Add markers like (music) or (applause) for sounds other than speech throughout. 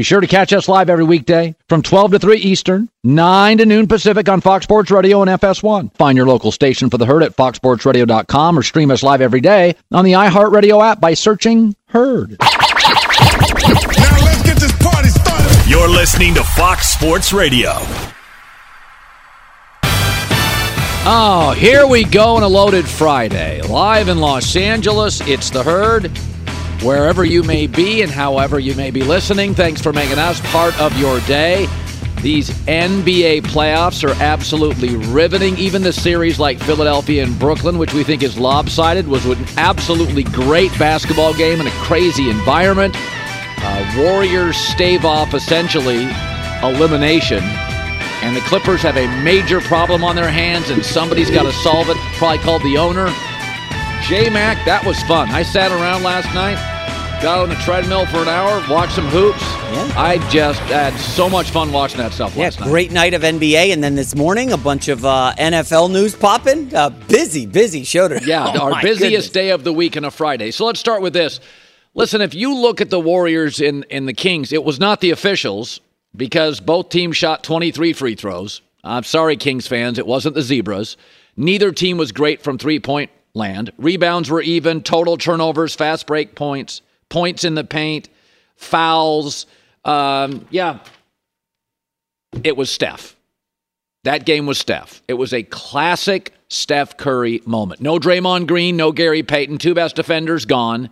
Be sure to catch us live every weekday from 12 to 3 Eastern, 9 to noon Pacific on Fox Sports Radio and FS1. Find your local station for the Herd at foxsportsradio.com or stream us live every day on the iHeartRadio app by searching Herd. Now let's get this party started. You're listening to Fox Sports Radio. Oh, here we go on a loaded Friday. Live in Los Angeles, it's the Herd. Wherever you may be and however you may be listening, thanks for making us part of your day. These NBA playoffs are absolutely riveting. Even the series like Philadelphia and Brooklyn, which we think is lopsided, was an absolutely great basketball game in a crazy environment. Uh, Warriors stave off essentially elimination. And the Clippers have a major problem on their hands, and somebody's got to solve it. Probably called the owner. J Mac, that was fun. I sat around last night, got on the treadmill for an hour, watched some hoops. Yeah. I just had so much fun watching that stuff Yeah, last night. great night of NBA, and then this morning a bunch of uh, NFL news popping. Uh, busy, busy show today. Yeah, (laughs) Oh, our busiest goodness. day of the week on a Friday. So let's start with this. Listen, if you look at the Warriors and, and the Kings, it was not the officials because both teams shot 23 free throws. I'm sorry, Kings fans, it wasn't the Zebras. Neither team was great from three point land. Rebounds were even, total turnovers, fast break points, points in the paint, fouls. Um, yeah, it was Steph. That game was Steph. It was a classic Steph Curry moment. No Draymond Green, no Gary Payton, two best defenders gone.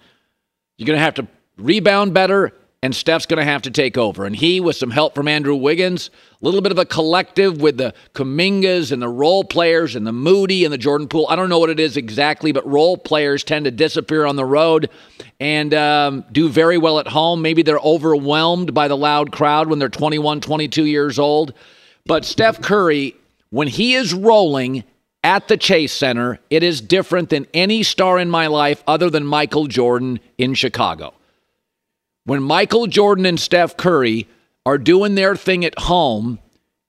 You're going to have to rebound better, and Steph's going to have to take over. And he, with some help from Andrew Wiggins, a little bit of a collective with the Kumingas and the role players and the Moody and the Jordan Poole. I don't know what it is exactly, but role players tend to disappear on the road and um, do very well at home. Maybe they're overwhelmed by the loud crowd when they're 21, 22 years old. But Steph Curry, when he is rolling at the Chase Center, it is different than any star in my life other than Michael Jordan in Chicago. When Michael Jordan and Steph Curry are doing their thing at home,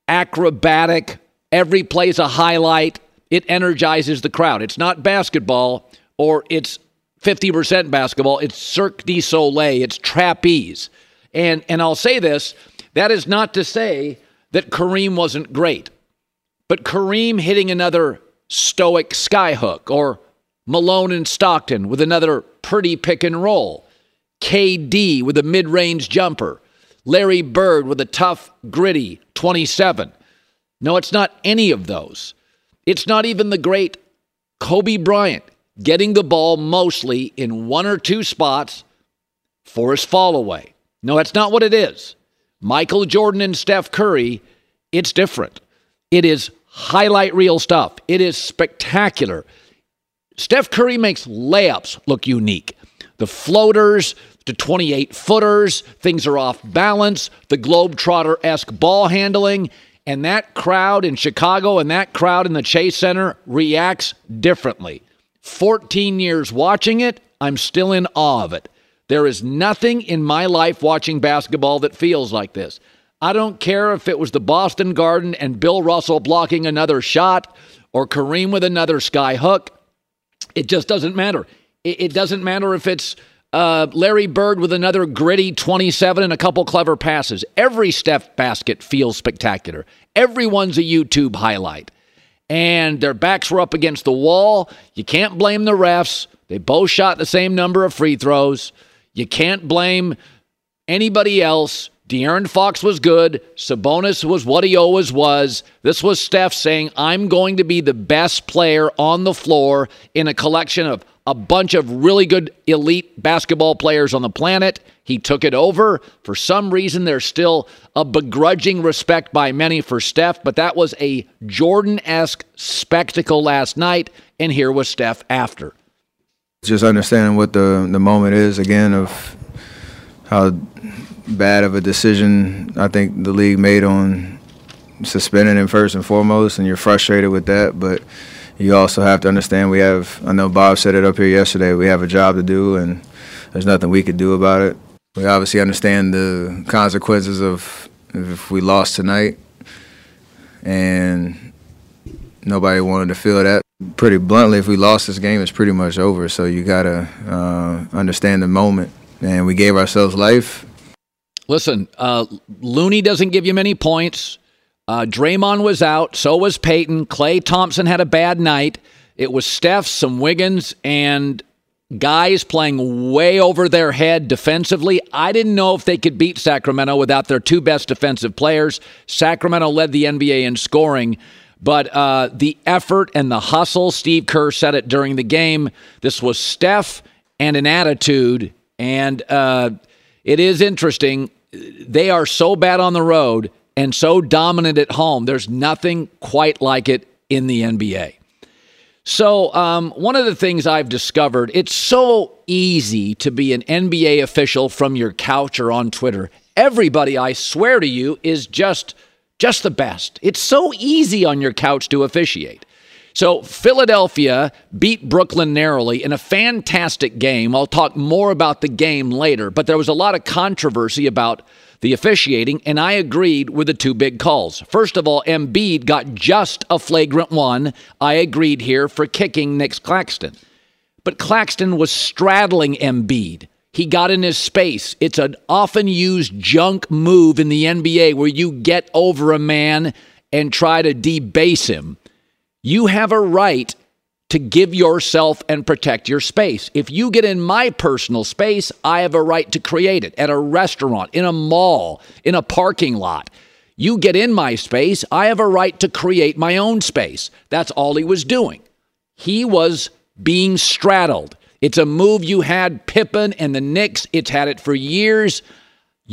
acrobatic, every play's a highlight, it energizes the crowd. It's not basketball or it's 50% basketball, it's Cirque du Soleil, it's trapeze. And and I'll say this, that is not to say that Kareem wasn't great. But Kareem hitting another stoic skyhook or Malone and Stockton with another pretty pick and roll. KD with a mid range jumper. Larry Bird with a tough, gritty 27. No, it's not any of those. It's not even the great Kobe Bryant getting the ball mostly in one or two spots for his fall away. No, that's not what it is. Michael Jordan and Steph Curry, it's different. It is highlight reel stuff. It is spectacular. Steph Curry makes layups look unique. The floaters to 28 footers, things are off balance, the Globetrotter esque ball handling, and that crowd in Chicago and that crowd in the Chase Center reacts differently. 14 years watching it, I'm still in awe of it. There is nothing in my life watching basketball that feels like this. I don't care if it was the Boston Garden and Bill Russell blocking another shot or Kareem with another sky hook. It just doesn't matter. It, it doesn't matter if it's Uh, Larry Bird with another gritty 27 and a couple clever passes. Every Steph basket feels spectacular. Everyone's a YouTube highlight. And their backs were up against the wall. You can't blame the refs. They both shot the same number of free throws. You can't blame anybody else. De'Aaron Fox was good. Sabonis was what he always was. This was Steph saying, I'm going to be the best player on the floor in a collection of a bunch of really good elite basketball players on the planet. He took it over. For some reason, there's still a begrudging respect by many for Steph, but that was a Jordan esque spectacle last night. And here was Steph after. Just understanding what the, the moment is again of how bad of a decision I think the league made on suspending him first and foremost, and you're frustrated with that. But you also have to understand we have. I know Bob said it up here yesterday. We have a job to do, and there's nothing we could do about it. We obviously understand the consequences of if we lost tonight, and nobody wanted to feel that. Pretty bluntly, if we lost this game, it's pretty much over. So you gotta uh, understand the moment, and we gave ourselves life Listen, uh, Looney doesn't give you many points. Uh, Draymond was out. So was Payton. Klay Thompson had a bad night. It was Steph, some Wiggins, and guys playing way over their head defensively. I didn't know if they could beat Sacramento without their two best defensive players. Sacramento led the NBA in scoring. But uh, the effort and the hustle, Steve Kerr said it during the game. This was Steph and an attitude. And uh, it is interesting they are so bad on the road and so dominant at home. There's nothing quite like it in the NBA. So, um, one of the things I've discovered, it's so easy to be an NBA official from your couch or on Twitter. Everybody, I swear to you, is just just the best. It's so easy on your couch to officiate. So, Philadelphia beat Brooklyn narrowly in a fantastic game. I'll talk more about the game later, but there was a lot of controversy about the officiating, and I agreed with the two big calls. First of all, Embiid got just a flagrant one. I agreed here for kicking Nick Claxton. But Claxton was straddling Embiid. He got in his space. It's an often used junk move in the NBA where you get over a man and try to debase him. You have a right to give yourself and protect your space. If you get in my personal space, I have a right to create it at a restaurant, in a mall, in a parking lot. You get in my space, I have a right to create my own space. That's all he was doing. He was being straddled. It's a move you had Pippen and the Knicks. It's had it for years.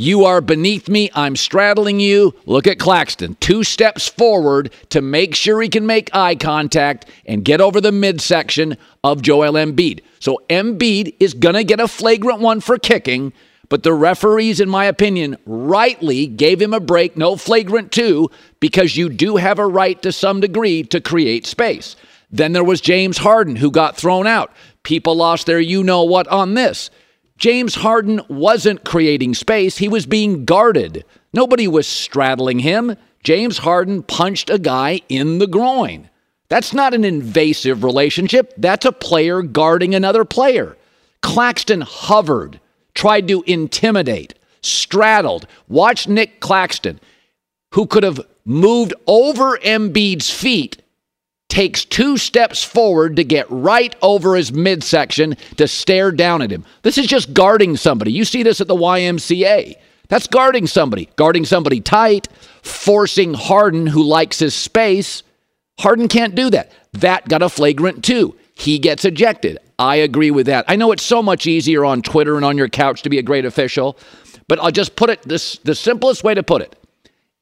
You are beneath me. I'm straddling you. Look at Claxton. Two steps forward to make sure he can make eye contact and get over the midsection of Joel Embiid. So Embiid is going to get a flagrant one for kicking, but the referees, in my opinion, rightly gave him a break, no flagrant two, because you do have a right to some degree to create space. Then there was James Harden who got thrown out. People lost their you know what on this. James Harden wasn't creating space, he was being guarded. Nobody was straddling him. James Harden punched a guy in the groin. That's not an invasive relationship. That's a player guarding another player. Claxton hovered, tried to intimidate, straddled. Watch Nick Claxton, who could have moved over Embiid's feet takes two steps forward to get right over his midsection to stare down at him. This is just guarding somebody. You see this at the YMCA. That's guarding somebody, guarding somebody tight, forcing Harden, who likes his space. Harden can't do that. That got a flagrant two. He gets ejected. I agree with that. I know it's so much easier on Twitter and on your couch to be a great official, but I'll just put it this the simplest way to put it.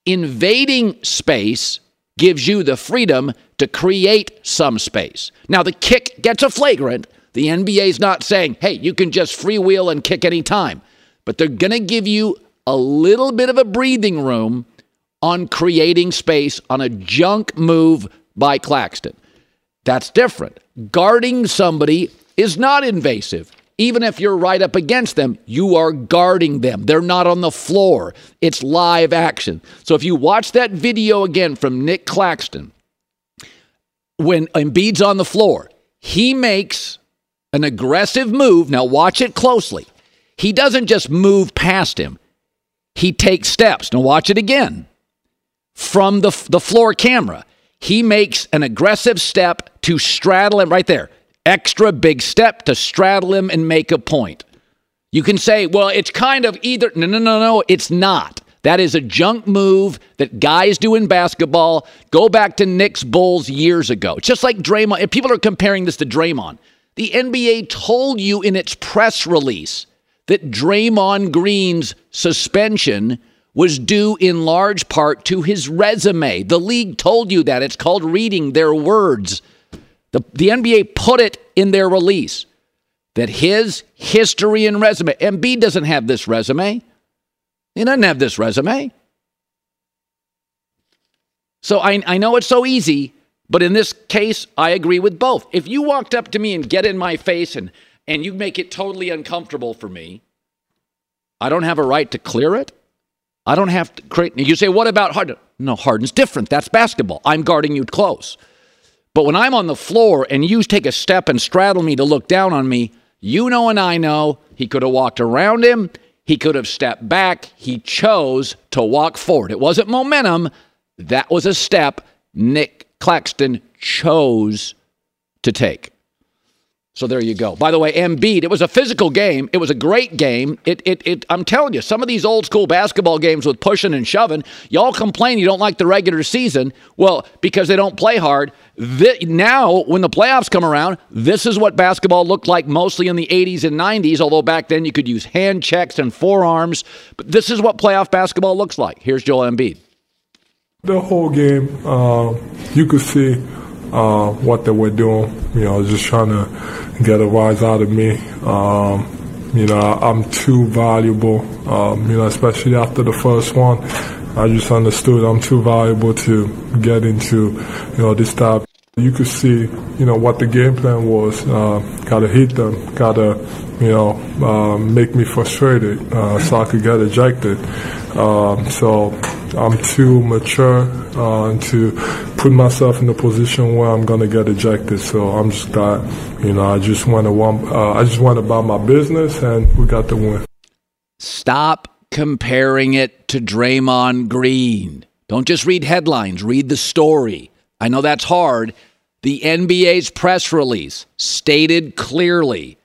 Invading space gives you the freedom to create some space. Now, the kick gets a flagrant. The NBA is not saying, hey, you can just freewheel and kick any time, but they're going to give you a little bit of a breathing room on creating space on a junk move by Claxton. That's different. Guarding somebody is not invasive. Even if you're right up against them, you are guarding them. They're not on the floor. It's live action. So if you watch that video again from Nick Claxton, when Embiid's on the floor, he makes an aggressive move. Now, watch it closely. He doesn't just move past him, he takes steps. Now, watch it again. From the, the floor camera, he makes an aggressive step to straddle him right there. Extra big step to straddle him and make a point. You can say, well, it's kind of either. No, no, no, no, it's not. That is a junk move that guys do in basketball. Go back to Knicks Bulls years ago. It's just like Draymond. If people are comparing this to Draymond, the NBA told you in its press release that Draymond Green's suspension was due in large part to his resume. The league told you that. It's called reading their words. The, the NBA put it in their release that his history and resume, Embiid doesn't have this resume. He doesn't have this resume. So I, I know it's so easy, but in this case, I agree with both. If you walked up to me and get in my face and, and you make it totally uncomfortable for me, I don't have a right to clear it. I don't have to create. You say, what about Harden? No, Harden's different. That's basketball. I'm guarding you close. But when I'm on the floor and you take a step and straddle me to look down on me, you know and I know he could have walked around him. He could have stepped back. He chose to walk forward. It wasn't momentum. That was a step Nick Claxton chose to take. So there you go. By the way, Embiid, it was a physical game. It was a great game. It, it, it, I'm telling you, some of these old school basketball games with pushing and shoving, y'all complain you don't like the regular season. Well, because they don't play hard. Now, when the playoffs come around, this is what basketball looked like mostly in the 80s and 90s, although back then you could use hand checks and forearms. But this is what playoff basketball looks like. Here's Joel Embiid. The whole game, uh, you could see uh, what they were doing. You know, just trying to get a rise out of me. Um, you know, I'm too valuable. Um, you know, especially after the first one, I just understood I'm too valuable to get into, you know, this type. You could see, you know, what the game plan was. Uh, gotta hit them. Gotta, you know, uh, make me frustrated uh, so I could get ejected. Um, so I'm too mature uh, to put myself in a position where I'm gonna get ejected. So I'm just got, you know, I just want to, uh, I just want to buy my business, and we got the win. Stop comparing it to Draymond Green. Don't just read headlines. Read the story. I know that's hard. The NBA's press release stated clearly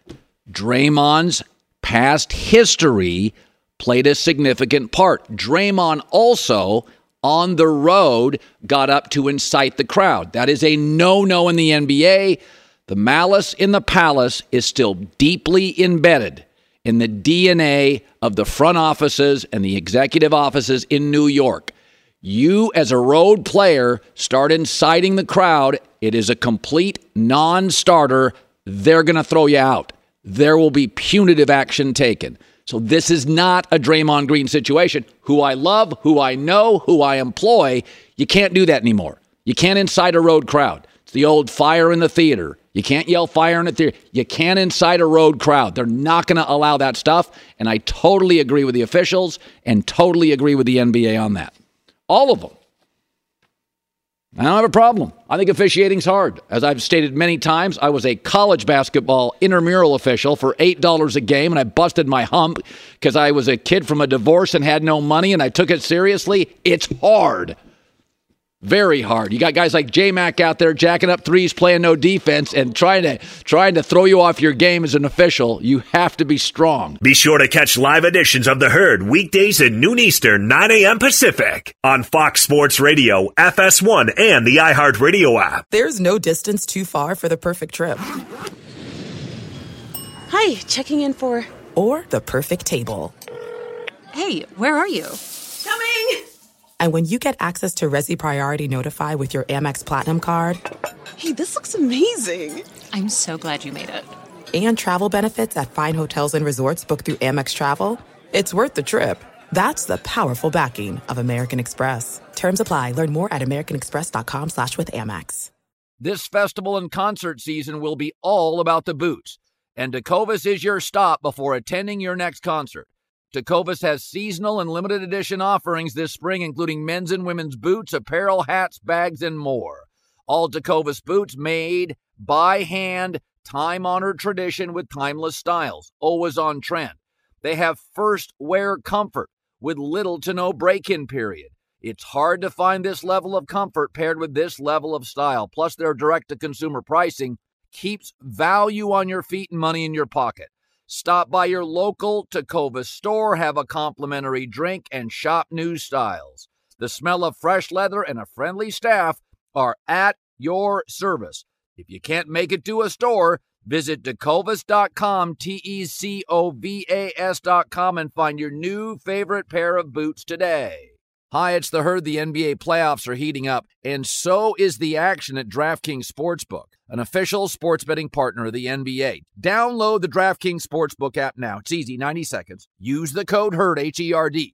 Draymond's past history played a significant part. Draymond also on the road got up to incite the crowd. That is a no no in the NBA. The malice in the palace is still deeply embedded in the DNA of the front offices and the executive offices in New York. You, as a road player, start inciting the crowd, it is a complete non starter. They're going to throw you out. There will be punitive action taken. So this is not a Draymond Green situation. Who I love, who I know, who I employ, you can't do that anymore. You can't incite a road crowd. It's the old fire in the theater. You can't yell fire in the theater. You can't incite a road crowd. They're not going to allow that stuff. And I totally agree with the officials and totally agree with the NBA on that. All of them. I don't have a problem. I think officiating's hard. As I've stated many times, I was a college basketball intramural official for $8 a game, and I busted my hump because I was a kid from a divorce and had no money, and I took it seriously. It's hard. Very hard. You got guys like J Mac out there jacking up threes, playing no defense, and trying to trying to throw you off your game as an official. You have to be strong. Be sure to catch live editions of the herd weekdays at noon Eastern, 9 a.m. Pacific on Fox Sports Radio, FS1, and the iHeartRadio app. There's no distance too far for the perfect trip. Hi, checking in for or the perfect table. Hey, where are you? Coming. And when you get access to Resy Priority Notify with your Amex Platinum card, hey, this looks amazing! I'm so glad you made it. And travel benefits at fine hotels and resorts booked through Amex Travel, it's worth the trip. That's the powerful backing of American Express. Terms apply. Learn more at americanexpress.com slash with Amex. This festival and concert season will be all about the boots. And Tecovas is your stop before attending your next concert. Tecovas has seasonal and limited edition offerings this spring, including men's and women's boots, apparel, hats, bags, and more. All Tecovas boots made by hand time honored tradition with timeless styles, always on trend. They have first wear comfort with little to no break in period. It's hard to find this level of comfort paired with this level of style. Plus, their direct to consumer pricing keeps value on your feet and money in your pocket. Stop by your local Tecovas store, have a complimentary drink, and shop new styles. The smell of fresh leather and a friendly staff are at your service. If you can't make it to a store, visit tecovas.com, T E C O V A S.com, and find your new favorite pair of boots today. Hi, it's the herd. The NBA playoffs are heating up, and so is the action at DraftKings Sportsbook, an official sports betting partner of the NBA. Download the DraftKings Sportsbook app now. It's easy, 90 seconds. Use the code HERD, H E R D.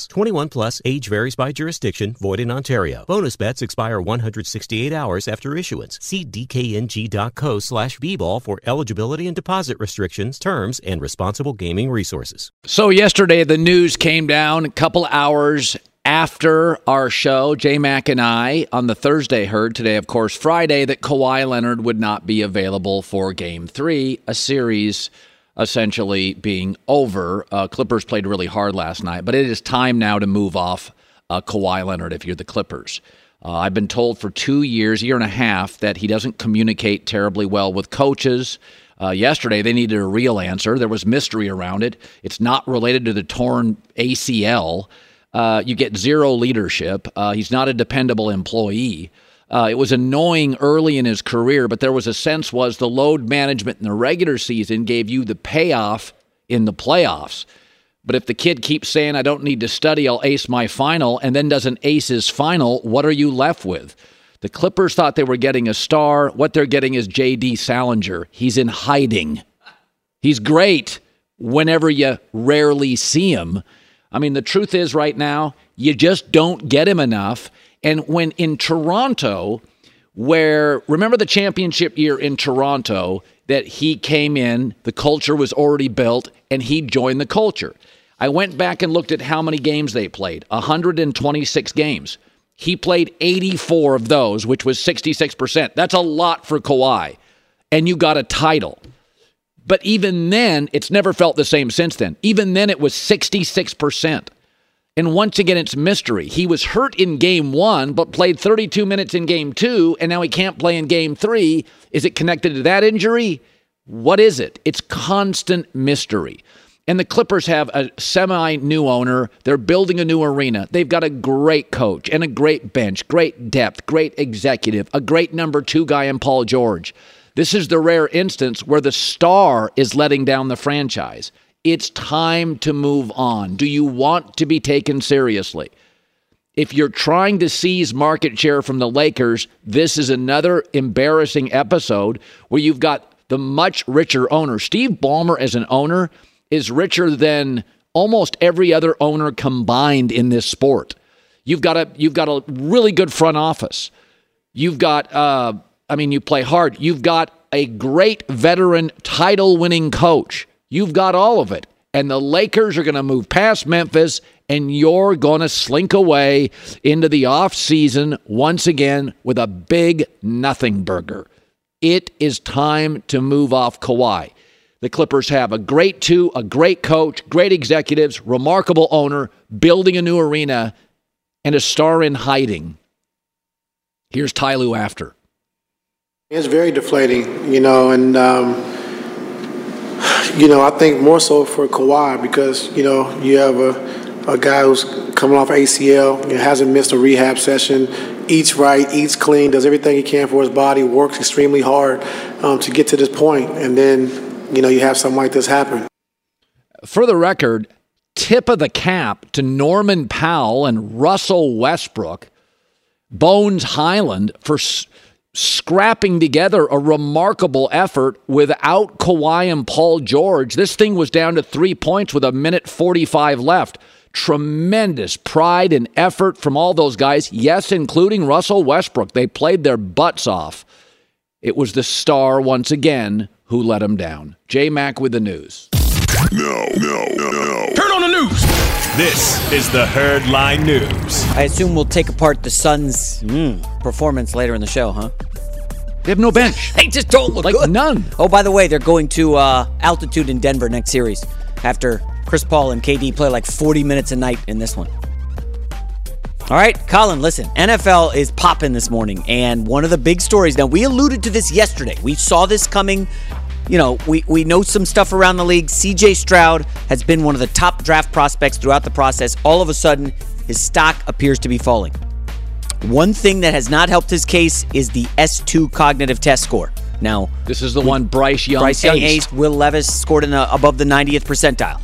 21 plus, age varies by jurisdiction, void in Ontario. Bonus bets expire 168 hours after issuance. See dkng.co slash bball for eligibility and deposit restrictions, terms, and responsible gaming resources. So, yesterday, the news came down a couple hours after our show. J Mac and I on the Thursday heard today, of course, Friday, that Kawhi Leonard would not be available for game three, a series essentially being over. Uh, Clippers played really hard last night, but it is time now to move off uh, Kawhi Leonard if you're the Clippers. Uh, I've been told for two years, year and a half, that he doesn't communicate terribly well with coaches. Uh, yesterday, they needed a real answer. There was mystery around it. It's not related to the torn ACL. Uh, you get zero leadership. Uh, he's not a dependable employee. Uh, it was annoying early in his career, but there was a sense was the load management in the regular season gave you the payoff in the playoffs. But if the kid keeps saying, I don't need to study, I'll ace my final, and then doesn't ace his final, what are you left with? The Clippers thought they were getting a star. What they're getting is J.D. Salinger. He's in hiding. He's great whenever you rarely see him. I mean, the truth is, right now, you just don't get him enough. And when in Toronto, where remember the championship year in Toronto that he came in, the culture was already built, and he joined the culture. I went back and looked at how many games they played 126 games. He played 84 of those, which was 66%. That's a lot for Kawhi. And you got a title. But even then, it's never felt the same since then. Even then, it was 66%. And once again, it's mystery. He was hurt in game one, but played 32 minutes in game two, and now he can't play in game three. Is it connected to that injury? What is it? It's constant mystery. And the Clippers have a semi new owner. They're building a new arena. They've got a great coach and a great bench, great depth, great executive, a great number two guy in Paul George. This is the rare instance where the star is letting down the franchise. It's time to move on. Do you want to be taken seriously? If you're trying to seize market share from the Lakers, this is another embarrassing episode where you've got the much richer owner. Steve Ballmer, as an owner, is richer than almost every other owner combined in this sport. You've got a you've got a really good front office. You've got uh, I mean, you play hard. You've got a great veteran title winning coach. You've got all of it. And the Lakers are going to move past Memphis, and you're going to slink away into the off season once again with a big nothing burger. It is time to move off Kawhi. The Clippers have a great two, a great coach, great executives, remarkable owner, building a new arena, and a star in hiding. Here's Ty Lue after. It's very deflating, you know, and um, you know, I think more so for Kawhi because you know you have a, a guy who's coming off ACL, hasn't missed a rehab session, eats right, eats clean, does everything he can for his body, works extremely hard um, to get to this point, and then you know you have something like this happen. For the record, tip of the cap to Norman Powell and Russell Westbrook, Bones Hyland for scrapping together a remarkable effort without Kawhi and Paul George. This thing was down to three points with a minute 45 left. Tremendous pride and effort from all those guys, yes, including Russell Westbrook. They played their butts off. It was the star once again who let him down. J Mac with the news. No, no, no, no. Turn on the news. This is the Herd Line News. I assume we'll take apart the Suns' mm, performance later in the show, huh? They have no bench. (laughs) they just don't look like good. none. Oh, by the way, they're going to uh, altitude in Denver next series after Chris Paul and KD play like 40 minutes a night in this one. All right, Colin, listen, NFL is popping this morning, and one of the big stories. Now, we alluded to this yesterday. We saw this coming. You know, we, we know some stuff around the league. CJ Stroud has been one of the top draft prospects throughout the process. All of a sudden, his stock appears to be falling. One thing that has not helped his case is the S2 cognitive test score. Now, this is the one Bryce Young Bryce Young aced. Will Levis scored in the, above the 90th percentile.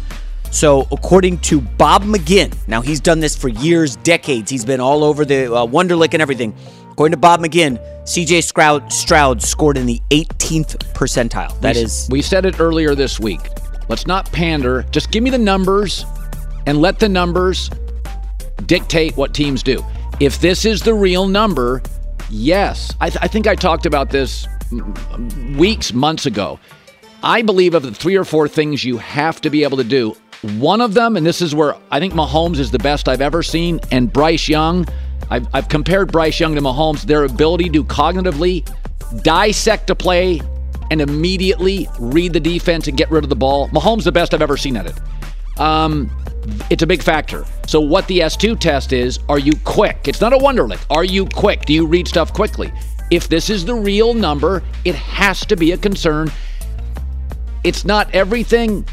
So, according to Bob McGinn, now he's done this for years, decades. He's been all over the uh, Wonderlic and everything. According to Bob McGinn, CJ Stroud, Stroud scored in the 18th percentile. That we, is, We said it earlier this week. Let's not pander. Just give me the numbers and let the numbers dictate what teams do. If this is the real number, yes. I, th- I think I talked about this weeks, months ago. I believe of the three or four things you have to be able to do, one of them, and this is where I think Mahomes is the best I've ever seen, and Bryce Young. I've, I've compared Bryce Young to Mahomes, their ability to cognitively dissect a play and immediately read the defense and get rid of the ball. Mahomes the best I've ever seen at it. Um, it's a big factor. So what the S2 test is, are you quick? It's not a wonderlic. Are you quick? Do you read stuff quickly? If this is the real number, it has to be a concern. It's not everything.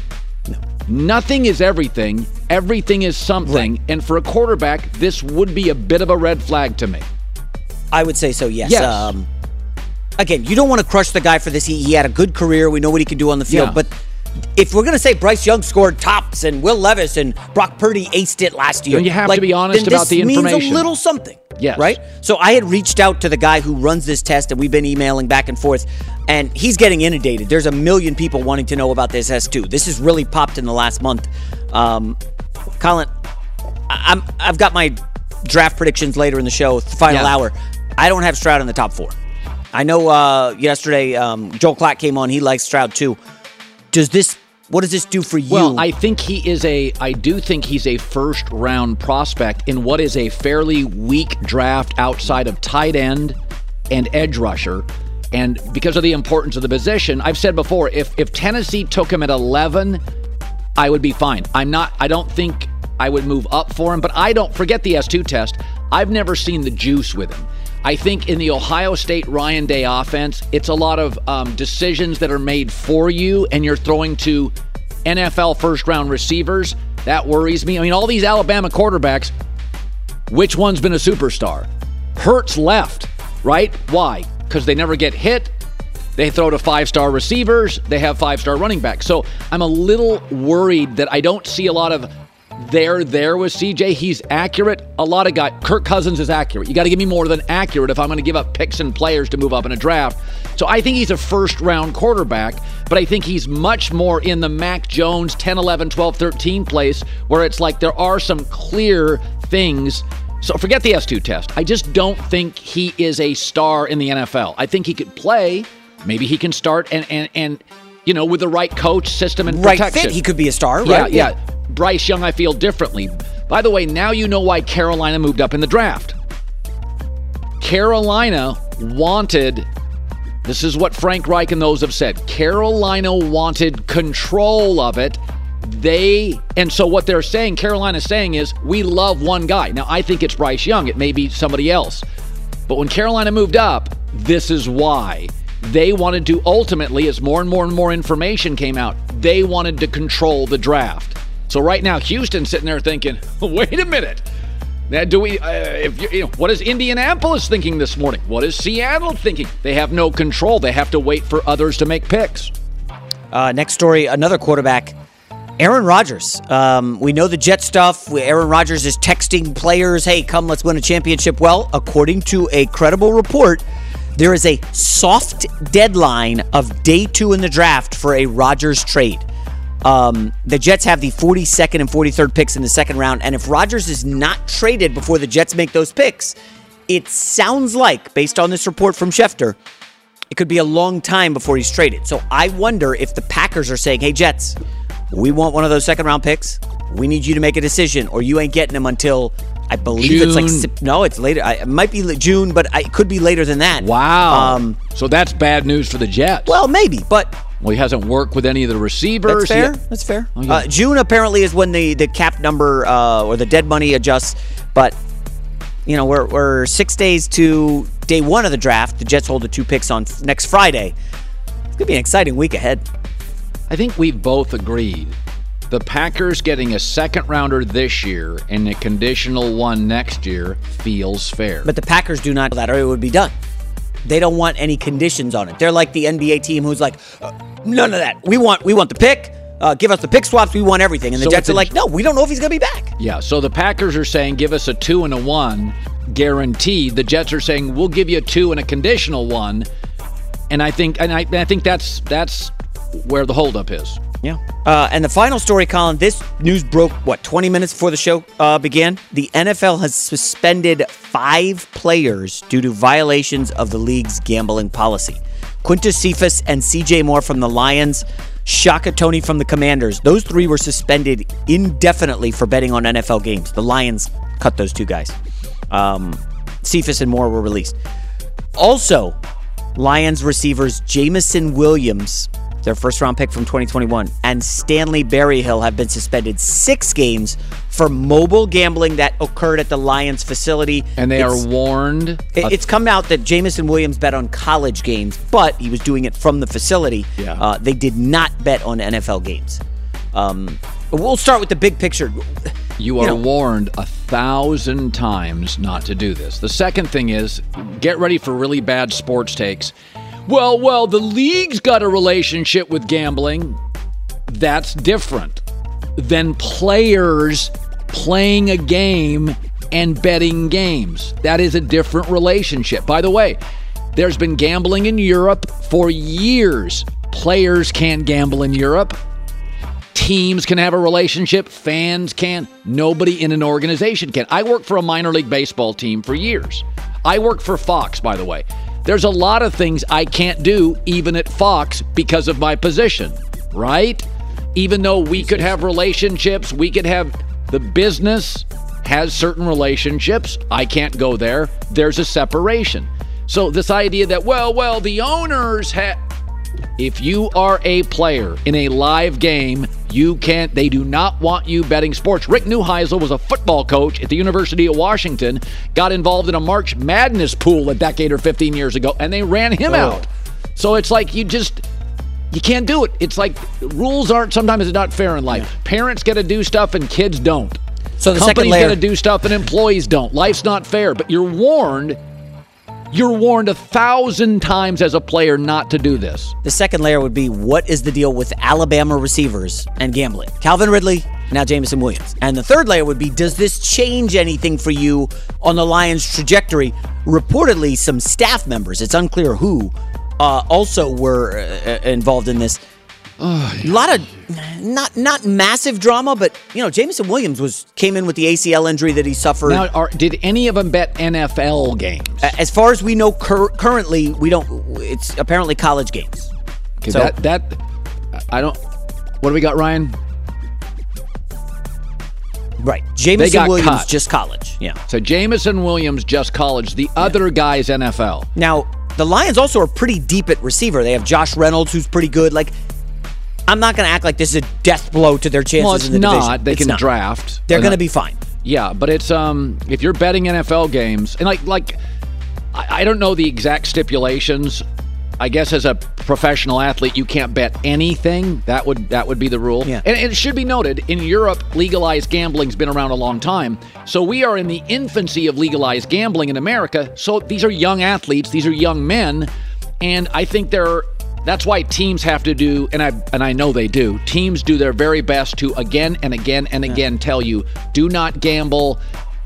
Nothing is everything. Everything is something. Right. And for a quarterback, this would be a bit of a red flag to me. I would say so, yes. yes. Um, again, you don't want to crush the guy for this. He, he, had a good career. We know what he can do on the field. Yeah. But if we're going to say Bryce Young scored tops and Will Levis and Brock Purdy aced it last year, then you have like, to be honest about the information. means a little something. Yes. Right? So I had reached out to the guy who runs this test, and we've been emailing back and forth, and he's getting inundated. There's a million people wanting to know about this S2. This has really popped in the last month. Um, Colin, I'm, I've got my draft predictions later in the show, the final Yeah. hour. I don't have Stroud in the top four. I know uh, yesterday um, Joel Klatt came on. He likes Stroud too. Does this? What does this do for you? Well, I think he is a. I do think he's a first round prospect in what is a fairly weak draft outside of tight end and edge rusher. And because of the importance of the position, I've said before, if if Tennessee took him at 11, I would be fine. I'm not. I don't think I would move up for him. But I don't forget the S2 test. I've never seen the juice with him. I think in the Ohio State Ryan Day offense, it's a lot of um, decisions that are made for you, and you're throwing to NFL first round receivers. That worries me. I mean, all these Alabama quarterbacks, which one's been a superstar? Hurts left, right? Why? Because they never get hit. They throw to five star receivers. They have five star running backs. So I'm a little worried that I don't see a lot of there there with CJ. He's accurate. A lot of guys. Kirk Cousins is accurate. You got to give me more than accurate if I'm going to give up picks and players to move up in a draft. So I think he's a first round quarterback, but I think he's much more in the Mac Jones 10, 11, 12, 13 place where it's like there are some clear things. So forget the S2 test. I just don't think he is a star in the NFL. I think he could play. Maybe he can start and and and you know with the right coach, system, and right protection. fit, he could be a star. Yeah, right? yeah. Bryce Young, I feel differently. By the way, now you know why Carolina moved up in the draft. Carolina wanted, this is what Frank Reich and those have said Carolina wanted control of it. They, and so what they're saying, Carolina's saying is, we love one guy. Now, I think it's Bryce Young. It may be somebody else. But when Carolina moved up, this is why. They wanted to ultimately, as more and more and more information came out, they wanted to control the draft. So right now, Houston's sitting there thinking, (laughs) "Wait a minute, now do we? Uh, if you, you know, what is Indianapolis thinking this morning? What is Seattle thinking? They have no control. They have to wait for others to make picks." Uh, next story, another quarterback, Aaron Rodgers. Um, we know the Jet stuff. Aaron Rodgers is texting players, "Hey, come, let's win a championship." Well, according to a credible report, There is a soft deadline of day two in the draft for a Rodgers trade. Um, the Jets have the 42nd and 43rd picks in the second round, and if Rodgers is not traded before the Jets make those picks, it sounds like, based on this report from Schefter, it could be a long time before he's traded. So I wonder if the Packers are saying, hey, Jets, we want one of those second round picks. We need you to make a decision, or you ain't getting them until I believe it's like no, it's later. I, it might be June, but I, it could be later than that. Wow. Um, so that's bad news for the Jets. well, maybe, but Well, he hasn't worked with any of the receivers. That's fair. He- That's fair. Oh, yeah. uh, June apparently is when the, the cap number uh, or the dead money adjusts, but you know we're we're six days to day one of the draft. The Jets hold the two picks on next Friday. It's gonna be an exciting week ahead. I think we've both agreed the Packers getting a second rounder this year and a conditional one next year feels fair. But the Packers do not that, or it would be done. They don't want any conditions on it. They're like the NBA team who's like, uh, none of that. We want we want the pick. Uh, give us the pick swaps. We want everything. And the So Jets are like, no, we don't know if he's gonna be back. yeah, so the Packers are saying give us a two and a one guaranteed. The Jets are saying we'll give you a two and a conditional one. And I think and I, and I think that's that's where the holdup is. Yeah. Uh, and the final story, Colin, this news broke, what, 20 minutes before the show uh, began? The NFL has suspended five players due to violations of the league's gambling policy. Quintez Cephus and CJ Moore from the Lions, Shaka Toney from the Commanders. Those three were suspended indefinitely for betting on NFL games. The Lions cut those two guys. Um, Cephas and Moore were released. Also, Lions receivers Jameson Williams, their first round pick from 2021, and Stanley Berryhill have been suspended six games for mobile gambling that occurred at the Lions facility. And they It's- are warned. it- It's come out that Jameson Williams bet on college games, but he was doing it from the facility. Yeah. Uh, they did not bet on NFL games. Um, we'll start with the big picture. You You are know- warned a thousand times not to do this. The second thing is get ready for really bad sports takes. Well, well, the league's got a relationship with gambling. That's different than players playing a game and betting games. That is a different relationship. By the way, there's been gambling in Europe for years. Players can't gamble in Europe. Teams can have a relationship, fans can. Nobody in an organization can. I worked for a minor league baseball team for years. I worked for Fox, by the way. There's a lot of things I can't do, even at Fox, because of my position, right? Even though we could have relationships, we could have the business has certain relationships. I can't go there. There's a separation. So, this idea that, well, well, the owners have. If you are a player in a live game, you can't, they do not want you betting sports. Rick Neuheisel was a football coach at the University of Washington, got involved in a March Madness pool a decade or 15 years ago, and they ran him Oh. out. So it's like you just, you can't do it. It's like rules aren't, sometimes it's not fair in life. Parents get to do stuff and kids don't. So the second Companies layer- get to do stuff and employees don't. Life's not fair, but you're warned. You're warned a thousand times as a player not to do this. The second layer would be what is the deal with Alabama receivers and gambling? Calvin Ridley, now Jameson Williams. And the third layer would be does this change anything for you on the Lions' trajectory? Reportedly, some staff members, it's unclear who, uh, also were uh, involved in this. A lot of not not massive drama, but you know, Jameson Williams was came in with the ACL injury that he suffered. Now, are, did any of them bet NFL games? As far as we know, cur- currently we don't. It's apparently college games. Okay, So- that that I don't. What do we got, Ryan? Right, They Jameson Williams cut. just college. Yeah. So Jameson Williams just college. The other guys NFL. Now, the Lions also are pretty deep at receiver. They have Josh Reynolds, who's pretty good. Like, I'm not going to act like this is a death blow to their chances well, it's in the not. division. They It's can not. draft. They're going to be fine. Yeah, but it's um if you're betting NFL games and like like I, I don't know the exact stipulations. I guess as a professional athlete, you can't bet anything. That would that would be the rule. Yeah. And, and it should be noted in Europe, legalized gambling's been around a long time. So we are in the infancy of legalized gambling in America. So these are young athletes. These are young men, and I think they're. That's why teams have to do, and I and I know they do. Teams do their very best to again and again and again tell you, do not gamble.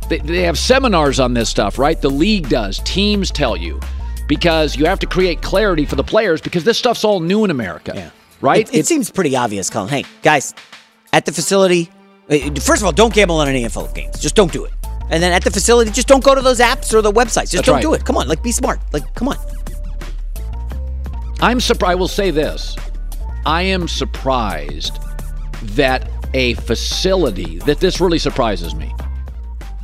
They, they have seminars on this stuff, right? The league does. Teams tell you because you have to create clarity for the players because this stuff's all new in America. Yeah. Right? It, it seems pretty obvious, Colin. Hey, guys, at the facility, uh, first of all, don't gamble on any NFL games. Just don't do it. And then at the facility, just don't go to those apps or the websites. Just That's don't right. do it. Come on, like be smart. Like, come on. I'm surprised. I will say this. I am surprised that a facility that this really surprises me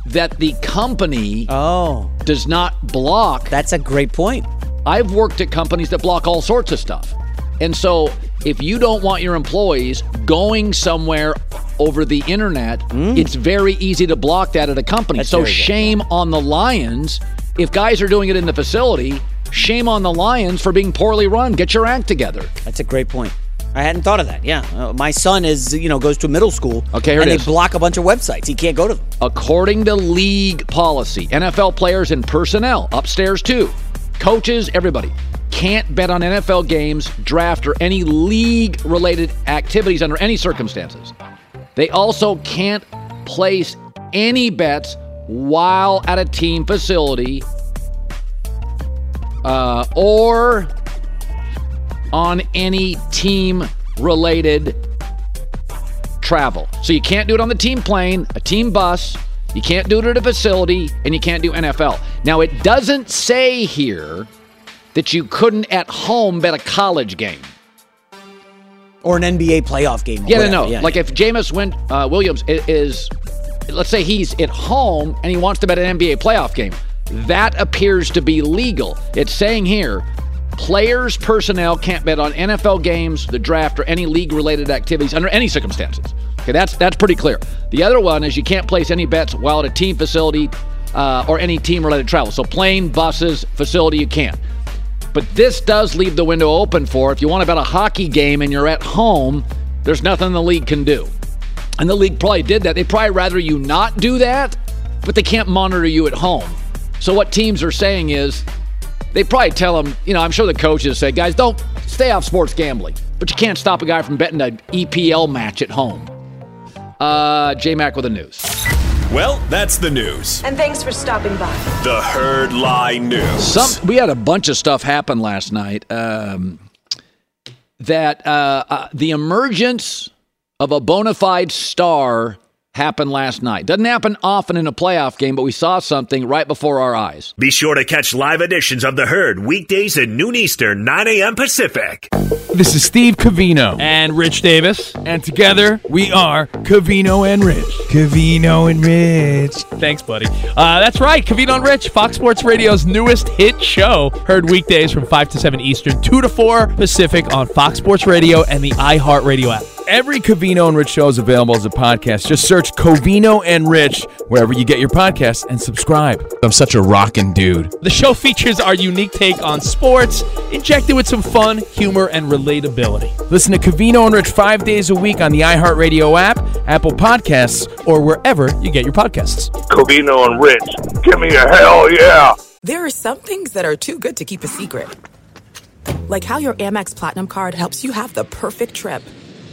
that the company oh does not block. That's a great point. I've worked at companies that block all sorts of stuff. And so if you don't want your employees going somewhere over the internet, it's very easy to block that at a company. Mm. That's so good, shame on the Lions. If guys are doing it in the facility, shame on the Lions for being poorly run. Get your act together. That's a great point. I hadn't thought of that. Yeah, uh, my son is you know goes to middle school. Okay, here and they block a bunch of websites. He can't go to them. According to league policy, NFL players and personnel, upstairs too, coaches, everybody, can't bet on NFL games, draft, or any league related activities under any circumstances. They also can't place any bets while at a team facility uh, or on any team related travel. So you can't do it on the team plane, a team bus, you can't do it at a facility, and you can't do NFL. Now, it doesn't say here that you couldn't at home bet a college game. Or an NBA playoff game. Yeah, whatever. no, no. Yeah, like if Jameson, uh, Williams is, let's say he's at home and he wants to bet an NBA playoff game. That appears to be legal. It's saying here, players, personnel can't bet on NFL games, the draft, or any league-related activities under any circumstances. Okay, that's that's pretty clear. The other one is you can't place any bets while at a team facility uh, or any team-related travel. So plane, buses, facility, you can't. But this does leave the window open for if you want to bet a hockey game and you're at home, there's nothing the league can do. And the league probably did that. They'd probably rather you not do that, but they can't monitor you at home. So what teams are saying is they probably tell them, you know, I'm sure the coaches say, guys, don't stay off sports gambling, but you can't stop a guy from betting an EPL match at home. Uh, J Mac with the news. Well, that's the news. And thanks for stopping by. The Herd Lie News. Some we had a bunch of stuff happen last night. Um, that uh, uh, the emergence of a bona fide star happened last night. Doesn't happen often in a playoff game, but we saw something right before our eyes. Be sure to catch live editions of The Herd weekdays at noon Eastern, 9 a.m. Pacific. This is Steve Covino and Rich Davis, and together we are Covino and Rich. Covino and Rich. Thanks, buddy. Uh, that's right, Covino and Rich, Fox Sports Radio's newest hit show. Heard weekdays from 5 to 7 Eastern, 2 to 4 Pacific on Fox Sports Radio and the iHeartRadio app. Every Covino and Rich show is available as a podcast. Just search Covino and Rich wherever you get your podcasts and subscribe. I'm such a rockin' dude. The show features our unique take on sports, injected with some fun, humor, and relatability. Listen to Covino and Rich five days a week on the iHeartRadio app, Apple Podcasts, or wherever you get your podcasts. Covino and Rich, give me a hell yeah. There are some things that are too good to keep a secret. Like how your Amex Platinum card helps you have the perfect trip.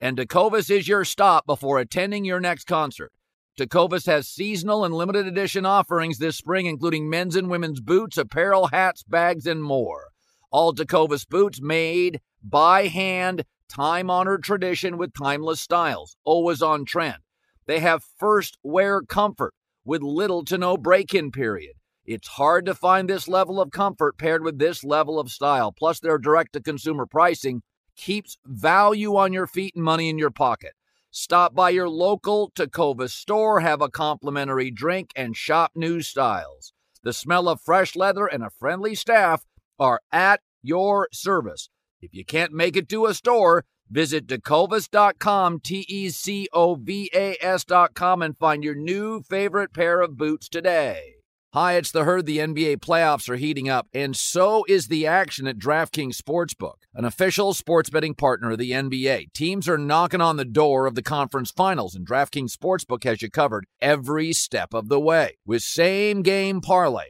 and Tecovas is your stop before attending your next concert. Tecovas has seasonal and limited edition offerings this spring, including men's and women's boots, apparel, hats, bags, and more. All Tecovas boots made by hand, time honored tradition with timeless styles, always on trend. They have first wear comfort with little to no break in period. It's hard to find this level of comfort paired with this level of style. Plus, their direct to consumer pricing keeps value on your feet and money in your pocket. Stop by your local Tecovas store, have a complimentary drink, and shop new styles. The smell of fresh leather and a friendly staff are at your service. If you can't make it to a store, visit tecovas.com, T E C O V A S.com, and find your new favorite pair of boots today. Hi, it's the herd. The NBA playoffs are heating up, and so is the action at DraftKings Sportsbook, an official sports betting partner of the NBA. Teams are knocking on the door of the conference finals, and DraftKings Sportsbook has you covered every step of the way with same game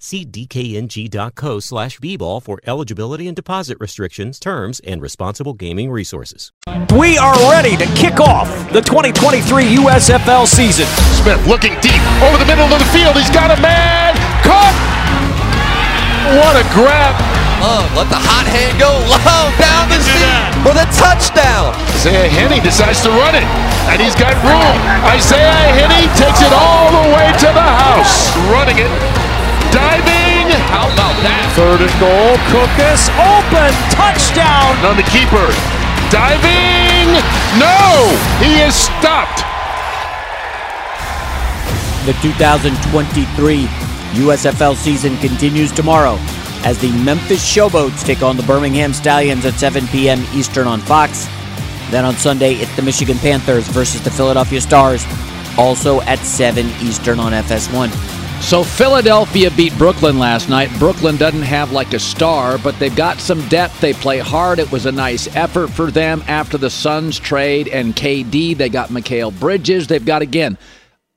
See dkng.co slash bball for eligibility and deposit restrictions, terms, and responsible gaming resources. We are ready to kick off the 2023 USFL season. Smith looking deep over the middle of the field. He's got a man caught. What a grab! Love, let the hot hand go low down the seat for the touchdown. Isaiah Henny decides to run it, and he's got room. Isaiah Henny takes it all the way to the house, running it, diving. How about that? Third and goal. Cookus open touchdown. On the keeper, diving. No, he is stopped. The 2023 USFL season continues tomorrow as the Memphis Showboats take on the Birmingham Stallions at 7 p.m. Eastern on Fox. Then on Sunday, it's the Michigan Panthers versus the Philadelphia Stars, also at 7 Eastern on FS1. So Philadelphia beat Brooklyn last night. Brooklyn doesn't have like a star, but they've got some depth. They play hard. It was a nice effort for them after the Suns trade and KD. They got Mikal Bridges. They've got again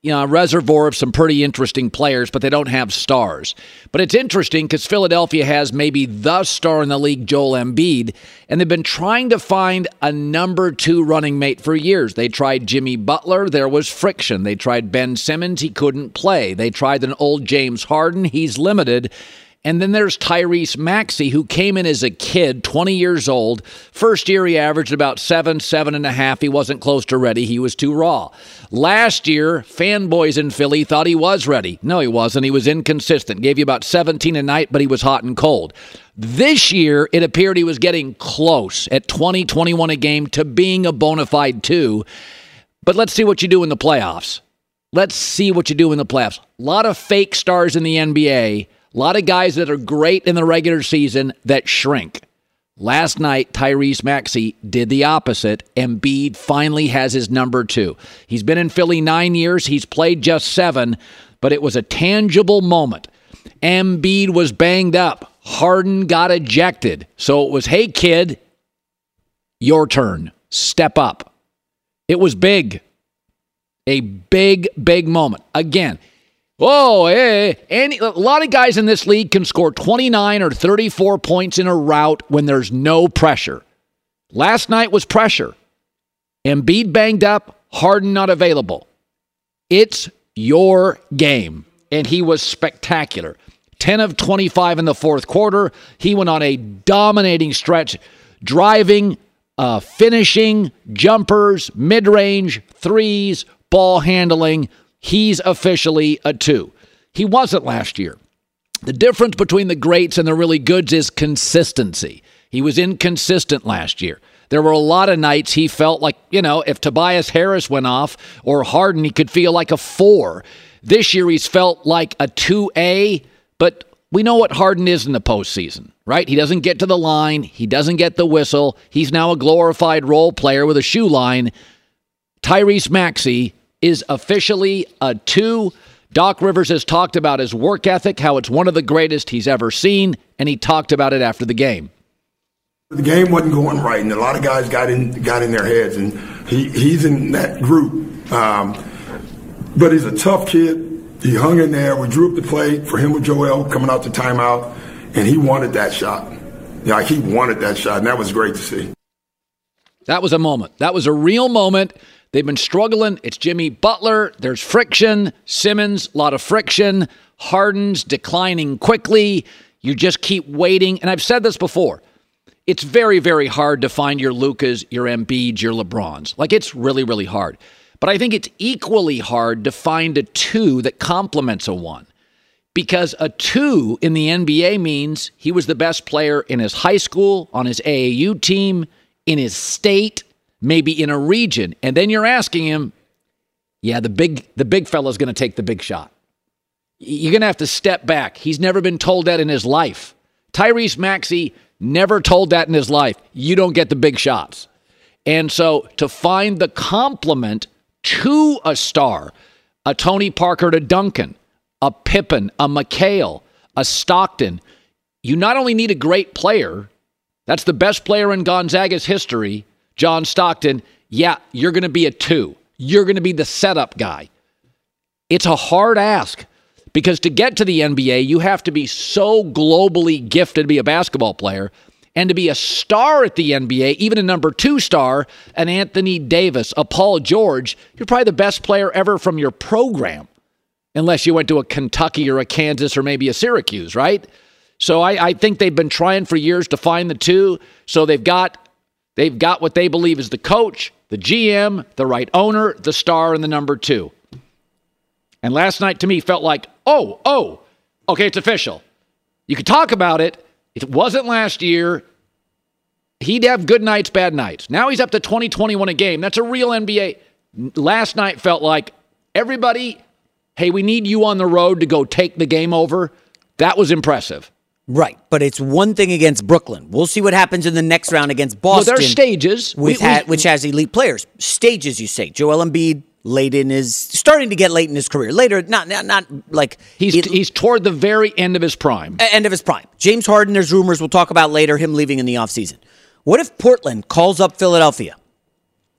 you know, a reservoir of some pretty interesting players, but they don't have stars. But it's interesting because Philadelphia has maybe the star in the league, Joel Embiid, and they've been trying to find a number two running mate for years. They tried Jimmy Butler, there was friction. They tried Ben Simmons, he couldn't play. They tried an old James Harden, he's limited. And then there's Tyrese Maxey, who came in as a kid, 20 years old. First year, he averaged about seven, seven and a half. He wasn't close to ready. He was too raw. Last year, fanboys in Philly thought he was ready. No, he wasn't. He was inconsistent. Gave you about 17 a night, but he was hot and cold. This year, it appeared he was getting close at 20, 21 a game to being a bona fide two. But let's see what you do in the playoffs. Let's see what you do in the playoffs. A lot of fake stars in the NBA. A lot of guys that are great in the regular season that shrink. Last night, Tyrese Maxey did the opposite. Embiid finally has his number two. He's been in Philly nine years. He's played just seven, but it was a tangible moment. Embiid was banged up. Harden got ejected. So it was, hey, kid, your turn. Step up. It was big. A big, big moment. Again, Oh, hey, any, a lot of guys in this league can score 29 or 34 points in a rout when there's no pressure. Last night was pressure. Embiid banged up, Harden not available. It's your game. And he was spectacular. 10 of 25 in the fourth quarter. He went on a dominating stretch, driving, uh, finishing, jumpers, mid range, threes, ball handling. He's officially a two. He wasn't last year. The difference between the greats and the really goods is consistency. He was inconsistent last year. There were a lot of nights he felt like, you know, if Tobias Harris went off or Harden, he could feel like a four. This year he's felt like a 2A, but we know what Harden is in the postseason, right? He doesn't get to the line, he doesn't get the whistle. He's now a glorified role player with a shoe line. Tyrese Maxey is officially a two. Doc Rivers has talked about his work ethic, how it's one of the greatest he's ever seen, and he talked about it after the game. The game wasn't going right, and a lot of guys got in got in their heads, and he, he's in that group. Um, but he's a tough kid, He hung in there. We drew up the play for him with Joel coming out the timeout, and he wanted that shot. Yeah, like he wanted that shot, and that was great to see. That was a moment. That was a real moment. They've been struggling. It's Jimmy Butler. There's friction. Simmons, a lot of friction. Harden's declining quickly. You just keep waiting. And I've said this before. It's very, very hard to find your Lukas, your Embiids, your LeBrons. Like it's really, really hard. But I think it's equally hard to find a two that complements a one. Because a two in the NBA means he was the best player in his high school, on his AAU team, in his state, maybe in a region. And then you're asking him, yeah, the big the big fella's going to take the big shot. You're going to have to step back. He's never been told that in his life. Tyrese Maxey never told that in his life. You don't get the big shots. And so to find the complement to a star, a Tony Parker to Duncan, a Pippen, a McHale, a Stockton, you not only need a great player, that's the best player in Gonzaga's history, John Stockton. Yeah, you're going to be a two. You're going to be the setup guy. It's a hard ask because to get to the NBA, you have to be so globally gifted to be a basketball player and to be a star at the NBA, even a number two star, an Anthony Davis, a Paul George. You're probably the best player ever from your program, unless you went to a Kentucky or a Kansas or maybe a Syracuse, right? So I, I think they've been trying for years to find the two. So they've got they've got what they believe is the coach, the GM, the right owner, the star, and the number two. And last night to me felt like, oh, oh, okay, it's official. You could talk about it. It wasn't last year. He'd have good nights, bad nights. Now he's up to 2021 a game. That's a real NBA. Last night felt like everybody, hey, we need you on the road to go take the game over. That was impressive. Right, but it's one thing against Brooklyn. We'll see what happens in the next round against Boston. Well, there are stages, which, we, we, which has elite players. Stages, you say. Joel Embiid late in his starting to get late in his career. Later, not not, not like he's it, he's toward the very end of his prime. End of his prime. James Harden. There's rumors we'll talk about later him leaving in the offseason. What if Portland calls up Philadelphia?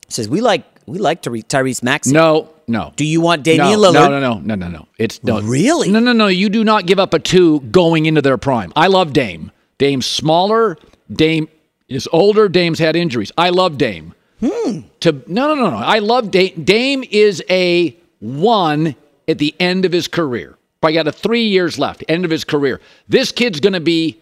Says we like we like Tyrese Maxey. No, no. Do you want Damian no, Lillard? No, no, no, no, no, no. It's no. Really? No, no, no. You do not give up a two going into their prime. I love Dame. Dame's smaller. Dame is older. Dame's had injuries. I love Dame. Hmm. To no, no, no, no. I love Dame. Dame is a one at the end of his career. Probably got a three years left. End of his career. This kid's going to be.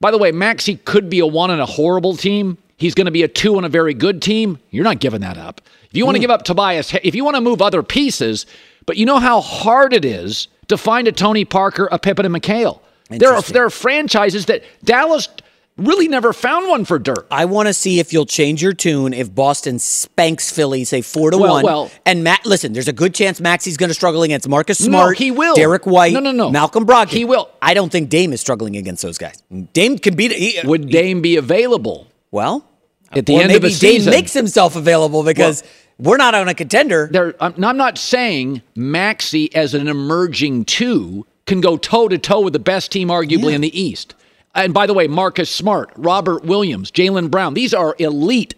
By the way, Maxey could be a one on a horrible team. He's going to be a two on a very good team. You're not giving that up. If you want to mm. give up Tobias, if you want to move other pieces, but you know how hard it is to find a Tony Parker, a Pippen, and McHale. There are there are franchises that Dallas really never found one for Dirk. I want to see if you'll change your tune if Boston spanks Philly, say four to well, one. Well, and Matt, listen, there's a good chance Maxey's going to struggle against Marcus Smart. No, he will. Derrick White. No, no, no. Malcolm Brogdon. He will. I don't think Dame is struggling against those guys. Dame can beat. He, Would Dame be available? Well, at the or end maybe of a season, Dame makes himself available because. Well, we're not on a contender. I'm, I'm not saying Maxey as an emerging two can go toe to toe with the best team, arguably Yeah. in the East. And by the way, Marcus Smart, Robert Williams, Jaylen Brown, these are elite,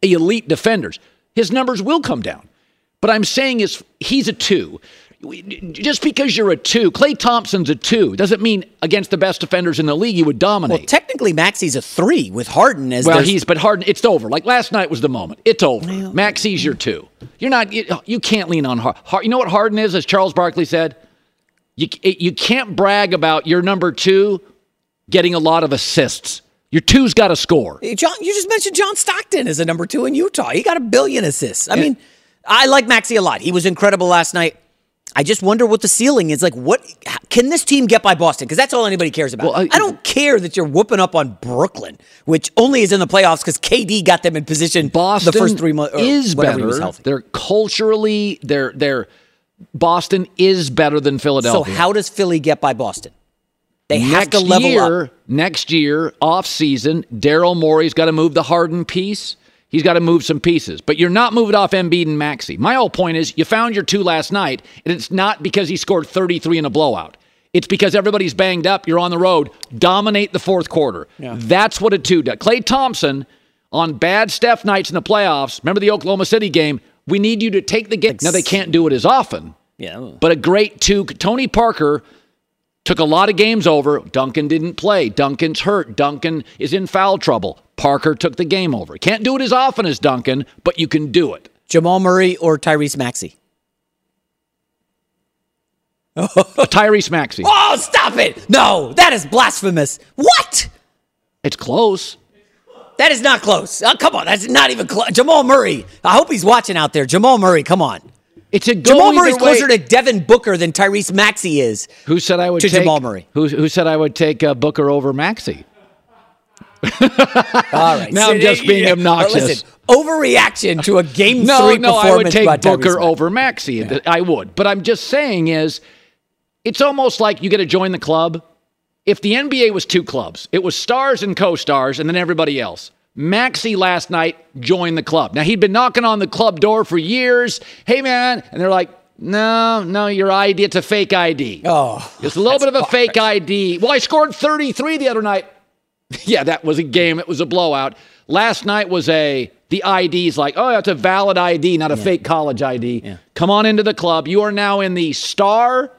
elite defenders. His numbers will come down. But I'm saying is he's a two. Just because you're a two, Klay Thompson's a two, doesn't mean against the best defenders in the league you would dominate. Well, technically, Maxey's a three with Harden as Well, he's but Harden. It's over. Like last night was the moment. It's over. Maxey's your two. You're not. You, you can't lean on Harden. You know what Harden is, as Charles Barkley said. You you can't brag about your number two getting a lot of assists. Your two's got to score. Hey, John, you just mentioned John Stockton as a number two in Utah. He got a billion assists. I mean, I like Maxey a lot. He was incredible last night. I just wonder what the ceiling is. Like, what can this team get by Boston? Because that's all anybody cares about. Well, I- I don't care that you're whooping up on Brooklyn, which only is in the playoffs because KD got them in position Boston the first three months. is whenever he was better. They're culturally. They're they're. Boston is better than Philadelphia. So how does Philly get by Boston? They have next to level year, up. Next year, off season, Daryl Morey's got to move the Harden piece. He's got to move some pieces, but you're not moving off Embiid and Maxey. My whole point is, you found your two last night, and it's not because he scored 33 in a blowout. It's because everybody's banged up. You're on the road. Dominate the fourth quarter. That's what a two does. Klay Thompson on bad Steph nights in the playoffs. Remember the Oklahoma City game? We need you to take the game. Now they can't do it as often, Yeah. But a great two. Tony Parker took a lot of games over. Duncan didn't play. Duncan's hurt. Duncan is in foul trouble. Parker took the game over. Can't do it as often as Duncan, but you can do it. Jamal Murray or Tyrese Maxey? Tyrese Maxey. (laughs) Oh, stop it! No, that is blasphemous. What? It's close. That is not close. Oh, come on, that's not even close. Jamal Murray. I hope he's watching out there. Jamal Murray, come on. It's a Jamal either Murray's way. closer to Devin Booker than Tyrese Maxey is. Who said I would to take Jamal Murray? Who, who said I would take uh, Booker over Maxey? All right. Now I'm just being yeah, obnoxious. Listen, overreaction to a game no, three no, performance I would take Booker over Maxey. I would, but I'm just saying is, it's almost like you get to join the club. If the NBA was two clubs, it was stars and co-stars, and then everybody else. Maxey last night joined the club. Now he'd been knocking on the club door for years. Hey man, and they're like, no, no, your ID, it's a fake ID. Oh, it's a little bit of a fake ID. Well, I scored 33 the other night. (laughs) yeah, that was a game. It was a blowout. Last night was a the ID's like, oh, that's a valid ID, not a fake college ID. Come on into the club. You are now in the star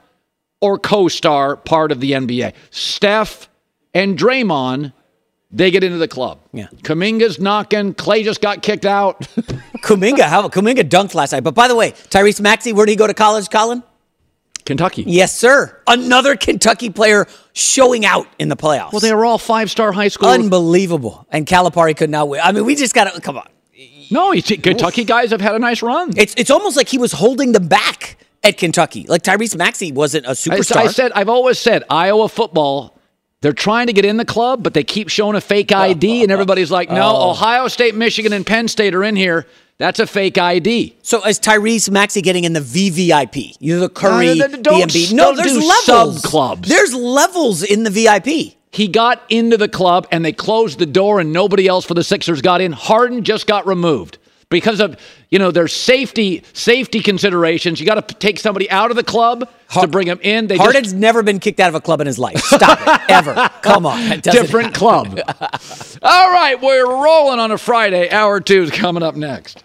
or co-star part of the NBA. Steph and Draymond, they get into the club. Yeah. Kuminga's knocking. Klay just got kicked out. (laughs) Kuminga, how about Kuminga dunked last night. But by the way, Tyrese Maxey, where did he go to college, Colin? Kentucky. Yes, sir. Another Kentucky player showing out in the playoffs. Well, they were all five-star high school. Unbelievable. And Calipari could not win. I mean, we just got to come on. No, Kentucky guys have had a nice run. It's it's almost like he was holding them back at Kentucky. Like Tyrese Maxey wasn't a superstar. I said, I've always said, Iowa football. They're trying to get in the club, but they keep showing a fake ID, and everybody's like, "No, Oh. Ohio State, Michigan, and Penn State are in here. That's a fake ID." so is Tyrese Maxey getting in the VVIP? You know, the Curry, No, no, no, don't- the. No, there's levels. sub-clubs. There's levels in the VIP. He got into the club, and they closed the door, and nobody else for the Sixers got in. Harden just got removed because of you know there's safety safety considerations. You got to take somebody out of the club to bring him in. They just- Harden's never been kicked out of a club in his life. Stop it. (laughs) Ever. Come on. Different happen. club. (laughs) All right, we're rolling on a Friday. Hour two is coming up next.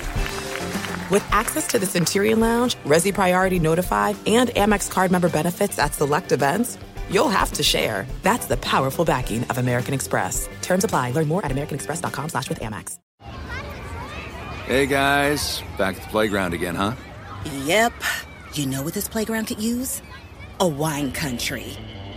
With access to the Centurion Lounge, Resy Priority Notified, and Amex card member benefits at select events, you'll have to share. That's the powerful backing of American Express. Terms apply. Learn more at americanexpress.com slash with Amex. Hey guys, back at the playground again, huh? Yep. You know what this playground could use? A wine country.